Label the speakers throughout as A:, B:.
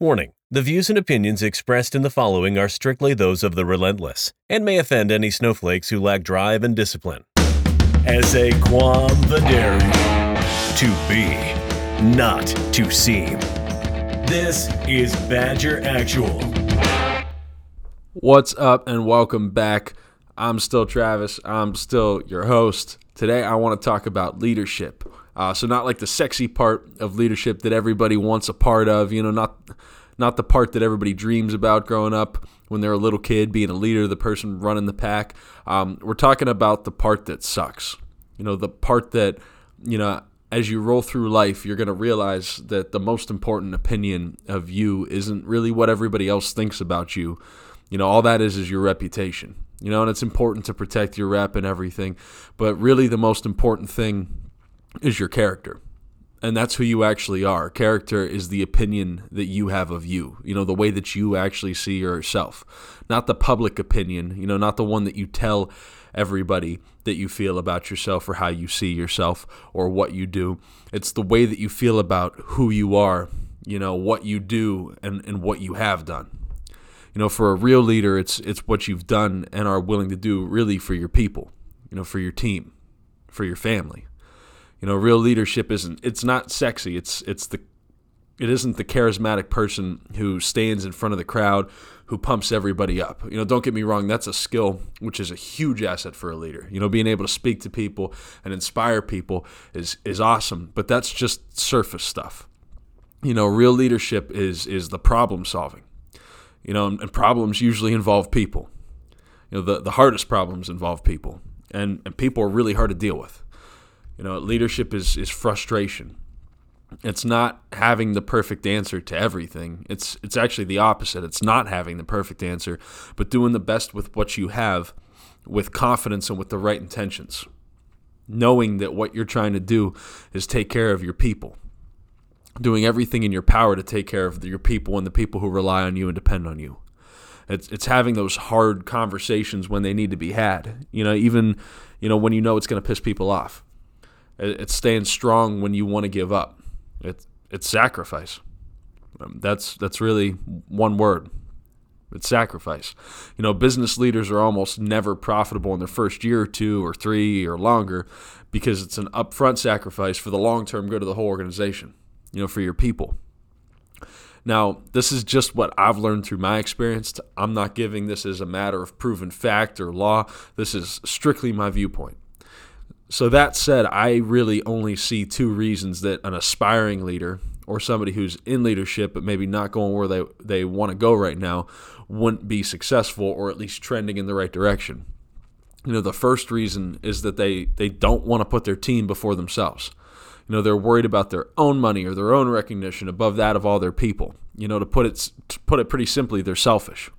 A: Warning The views and opinions expressed in the following are strictly those of the relentless and may offend any snowflakes who lack drive and discipline. Esse quam videre. To be, not to seem. This is Badger Actual.
B: What's up, and welcome back. I'm still Travis. I'm still your host. Today, I want to talk about leadership. Uh, so, not like the sexy part of leadership that everybody wants a part of. You know, not not the part that everybody dreams about growing up when they're a little kid, being a leader, the person running the pack. Um, we're talking about the part that sucks. You know, the part that you know as you roll through life, you're going to realize that the most important opinion of you isn't really what everybody else thinks about you. You know, all that is is your reputation. You know, and it's important to protect your rep and everything, but really the most important thing is your character. And that's who you actually are. Character is the opinion that you have of you, you know, the way that you actually see yourself, not the public opinion, you know, not the one that you tell everybody that you feel about yourself or how you see yourself or what you do. It's the way that you feel about who you are, you know, what you do and, and what you have done. You know, for a real leader, it's it's what you've done and are willing to do really for your people, you know, for your team, for your family. You know, real leadership isn't it's not sexy. It's it's the it isn't the charismatic person who stands in front of the crowd who pumps everybody up. You know, don't get me wrong, that's a skill which is a huge asset for a leader. You know, being able to speak to people and inspire people is is awesome, but that's just surface stuff. You know, real leadership is is the problem solving. You know, and, and problems usually involve people. You know, the, the hardest problems involve people. And and people are really hard to deal with. You know, leadership is is frustration. It's not having the perfect answer to everything. It's it's actually the opposite. It's not having the perfect answer, but doing the best with what you have with confidence and with the right intentions. Knowing that what you're trying to do is take care of your people. Doing everything in your power to take care of your people and the people who rely on you and depend on you. It's it's having those hard conversations when they need to be had. You know, even you know when you know it's going to piss people off it's staying strong when you want to give up. It's it's sacrifice. Um, that's that's really one word. It's sacrifice. You know, business leaders are almost never profitable in their first year or two or three or longer because it's an upfront sacrifice for the long term good of the whole organization, you know, for your people. Now, this is just what I've learned through my experience. I'm not giving this as a matter of proven fact or law. This is strictly my viewpoint. So, that said, I really only see two reasons that an aspiring leader or somebody who's in leadership but maybe not going where they, they want to go right now wouldn't be successful or at least trending in the right direction. You know, the first reason is that they, they don't want to put their team before themselves. You know, they're worried about their own money or their own recognition above that of all their people. You know, to put it to put it pretty simply, they're selfish.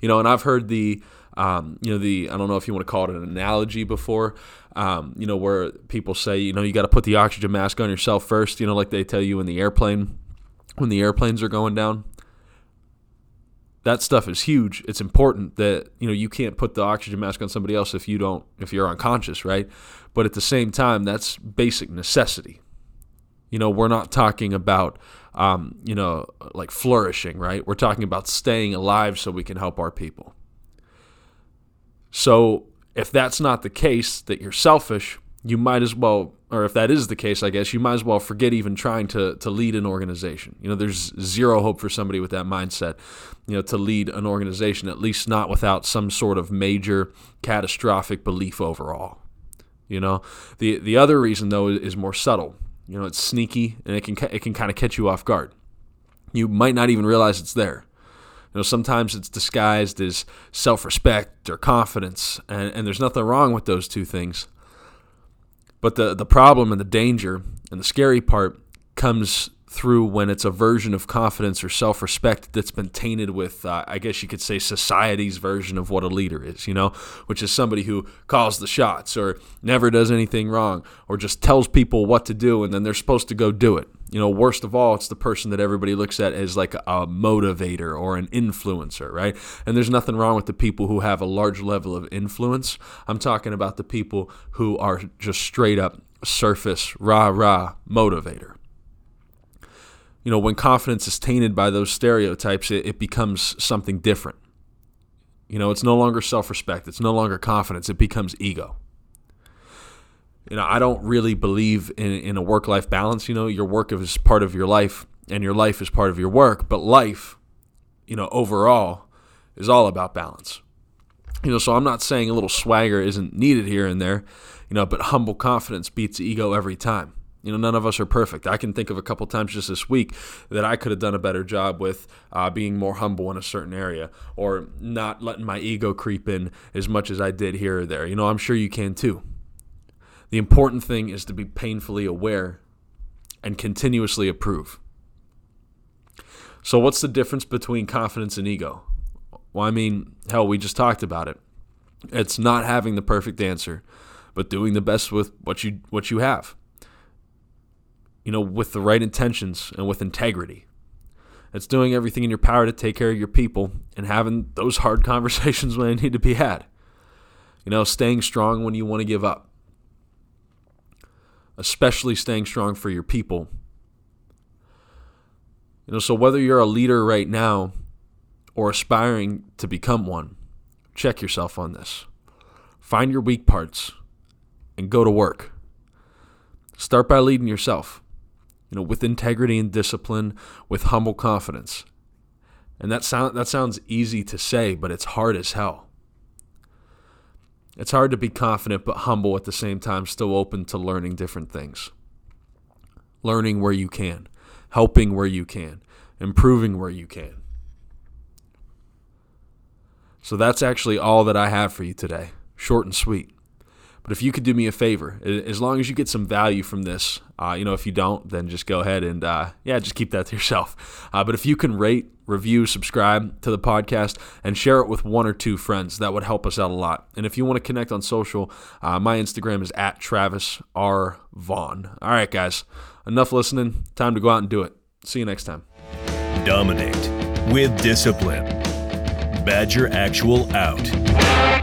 B: You know, and I've heard the um, you know the I don't know if you want to call it an analogy before, um, you know where people say you know you got to put the oxygen mask on yourself first, you know like they tell you in the airplane when the airplanes are going down. That stuff is huge. It's important that you know you can't put the oxygen mask on somebody else if you don't if you're unconscious, right? But at the same time, that's basic necessity. You know, we're not talking about um, you know like flourishing, right? We're talking about staying alive so we can help our people. So if that's not the case, that you're selfish, you might as well, or if that is the case, I guess, you might as well forget even trying to, to lead an organization. You know, there's zero hope for somebody with that mindset, you know, to lead an organization, at least not without some sort of major catastrophic belief overall. You know, the the other reason though is more subtle. You know, it's sneaky and it can it can kind of catch you off guard. You might not even realize it's there. You know, sometimes it's disguised as self-respect or confidence, and, and there's nothing wrong with those two things. But the the problem and the danger and the scary part comes through when it's a version of confidence or self respect that's been tainted with, uh, I guess you could say, society's version of what a leader is, you know, which is somebody who calls the shots or never does anything wrong or just tells people what to do and then they're supposed to go do it. You know, worst of all, it's the person that everybody looks at as like a motivator or an influencer, right? And there's nothing wrong with the people who have a large level of influence. I'm talking about the people who are just straight up surface, rah rah motivator you know, when confidence is tainted by those stereotypes, it, it becomes something different. You know, it's no longer self respect, it's no longer confidence, it becomes ego. You know, I don't really believe in, in a work life balance. You know, your work is part of your life and your life is part of your work, but life, you know, overall is all about balance. You know, so I'm not saying a little swagger isn't needed here and there, you know, but humble confidence beats ego every time. You know, none of us are perfect. I can think of a couple times just this week that I could have done a better job with uh, being more humble in a certain area or not letting my ego creep in as much as I did here or there. You know, I'm sure you can too. The important thing is to be painfully aware and continuously approve. So, what's the difference between confidence and ego? Well, I mean, hell, we just talked about it. It's not having the perfect answer, but doing the best with what you what you have you know, with the right intentions and with integrity. It's doing everything in your power to take care of your people and having those hard conversations when they need to be had. You know, staying strong when you want to give up. Especially staying strong for your people. You know, so whether you're a leader right now or aspiring to become one, check yourself on this. Find your weak parts and go to work. Start by leading yourself you know, with integrity and discipline, with humble confidence. And that sound that sounds easy to say, but it's hard as hell. It's hard to be confident but humble at the same time, still open to learning different things. Learning where you can, helping where you can, improving where you can. So that's actually all that I have for you today. Short and sweet. But if you could do me a favor, as long as you get some value from this, uh, you know, if you don't, then just go ahead and, uh, yeah, just keep that to yourself. Uh, but if you can rate, review, subscribe to the podcast, and share it with one or two friends, that would help us out a lot. And if you want to connect on social, uh, my Instagram is at Travis R. Vaughn. All right, guys, enough listening. Time to go out and do it. See you next time.
A: Dominate with discipline. Badger Actual out.